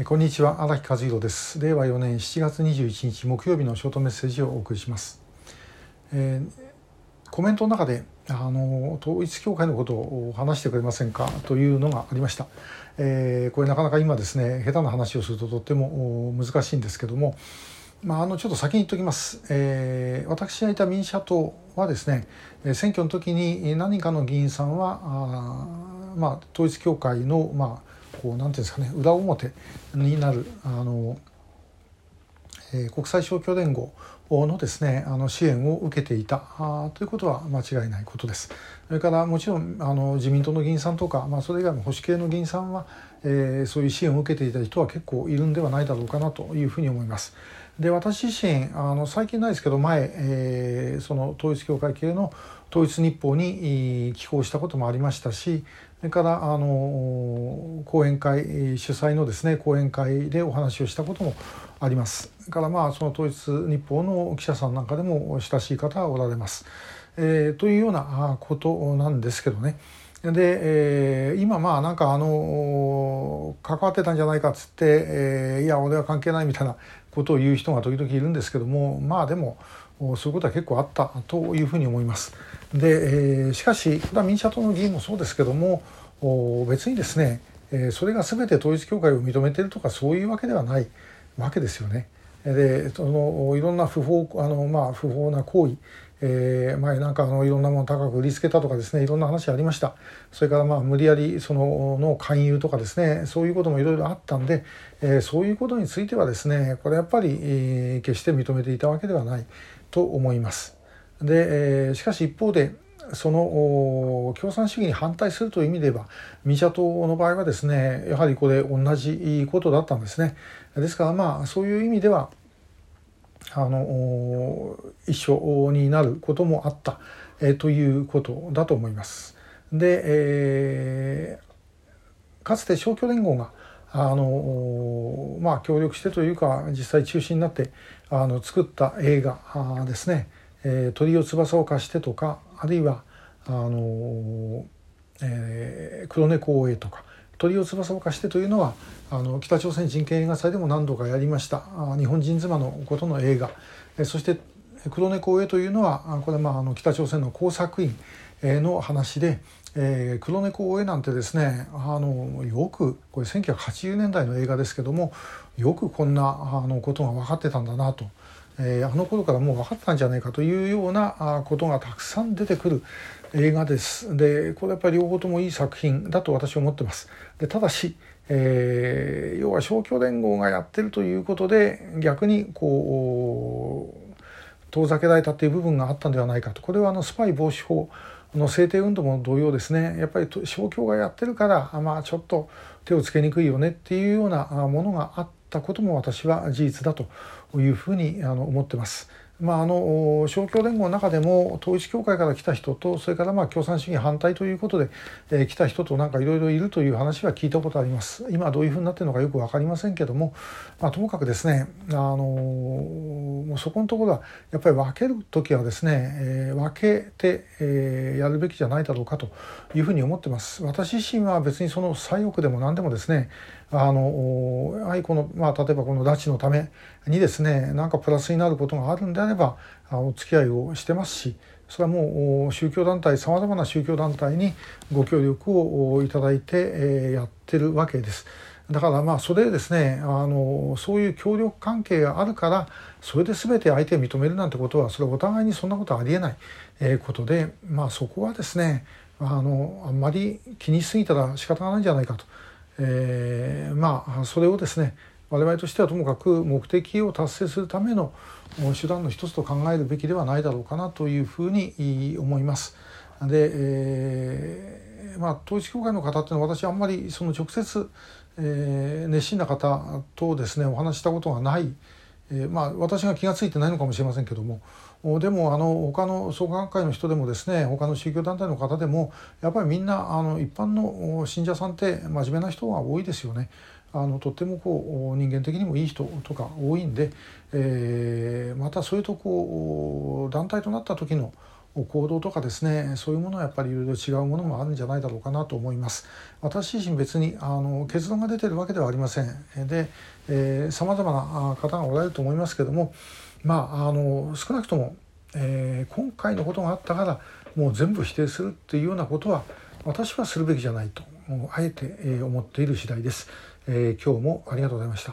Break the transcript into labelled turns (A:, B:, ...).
A: こんにちは荒木和弘です。令和4年7月21日木曜日のショートメッセージをお送りします、えー、コメントの中であの統一教会のことを話してくれませんか？というのがありました、えー、これなかなか今ですね下手な話をするととっても難しいんですけども。まあ、あのちょっと先に言っておきます、えー、私がいた民社党はですね選挙の時に何かの議員さんはあ、まあ、統一教会の、まあ、こうなんていうんですかね裏表になるあの、えー、国際勝共連合のですねあの支援を受けていたということは間違いないことです。それからもちろんあの自民党の議員さんとか、まあ、それ以外の保守系の議員さんは、えー、そういう支援を受けていた人は結構いるんではないだろうかなというふうに思います。で私自身あの最近ないですけど前、えー、その統一教会系の統一日報に寄稿したこともありましたしそれからあの講演会主催のですね講演会でお話をしたこともあります。からまあその統一日報の記者さんなんかでも親しい方はおられます。えー、というようなことなんですけどね。で、えー、今まあなんかあの関わってたんじゃないかっつって、えー、いや俺は関係ないみたいなことを言う人が時々いるんですけどもまあでもそういうことは結構あったというふうに思います。で、えー、しかしこれは民社党の議員もそうですけども別にですねそれが全て統一教会を認めてるとかそういうわけではないわけですよね。でそのいろんな不法あの、まあ、不法な行為、えー、前なんかあのいろんなもの高く売りつけたとかですねいろんな話ありましたそれからまあ無理やりそのの勧誘とかですねそういうこともいろいろあったんで、えー、そういうことについてはですねこれやっぱり、えー、決して認めていたわけではないと思います。で、えー、しかし一方でその共産主義に反対するという意味では民社党の場合はですねやはりこれ同じことだったんですね。ですからまあそういう意味ではあの一緒になることもあった、えということだと思います。で、えー、かつて勝共連合があのまあ協力してというか実際中心になってあの作った映画ですね「えー、鳥を翼を貸して」とかあるいはあの、えー、黒猫を追えとか鳥を翼を貸してというのはあの北朝鮮人権映画祭でも何度かやりました日本人妻のことの映画そして黒猫を追えというのはこれまああの北朝鮮の工作員の話で、えー、黒猫を追えなんてですねあのよくこれ1980年代の映画ですけどもよくこんなあのことが分かってたんだなと。えー、あの頃からもう分かったんじゃないかというようなことがたくさん出てくる映画です。でこれやっぱり両方ともいい作品だと私は思ってます。でただし、えー、要は勝共連合がやってるということで逆にこう遠ざけられたっていう部分があったんではないかとこれはあのスパイ防止法の制定運動も同様ですねやっぱり勝共がやってるからまあちょっと手をつけにくいよねっていうようなものがあってたことも私は事実だというふうにあの思ってます。まあ、あの勝共連合の中でも統一教会から来た人とそれからまあ共産主義反対ということで、えー、来た人となんかいろいろいるという話は聞いたことあります今どういうふうになってるのかよく分かりませんけども、まあ、ともかくですねあのもうそこのところはやっぱり分ける時はですね、えー、分けて、えー、やるべきじゃないだろうかというふうに思ってます私自身は別にその左翼でも何でもですねあのやはりこの、まあ、例えばこの拉致のためにですね何かプラスになることがあるんであればお付き合いをしてますしそれはもう宗教団体さまざまな宗教団体にご協力をいただいてやってるわけです。だからまあそれですねあのそういう協力関係があるからそれで全て相手を認めるなんてことはそれはお互いにそんなことはありえないことでまあそこはですねあのあんまり気にしすぎたら仕方がないんじゃないかと。えー、まあそれをですね我々としてはともかく目的を達成するための手段の一つと考えるべきではないだろうかなというふうに思います。で、えー、まあ、統一教会の方っていうのは私あんまりその直接、えー、熱心な方とですねお話したことがない、えー、まあ、私が気が付いてないのかもしれませんけどもでもあの他の創価学会の人でもですね他の宗教団体の方でもやっぱりみんなあの一般の信者さんって真面目な人が多いですよね。あのとってもこう人間的にもいい人とか多いんで、えー、またそれとこう団体となった時の行動とかですねそういうものはやっぱりいろいろ違うものもあるんじゃないだろうかなと思います。私自身別にあの結論が出てるわけではありません。でさまざまな方がおられると思いますけどもまああの少なくとも、えー、今回のことがあったからもう全部否定するっていうようなことは私はするべきじゃないとあえて思っている次第です、えー、今日もありがとうございました。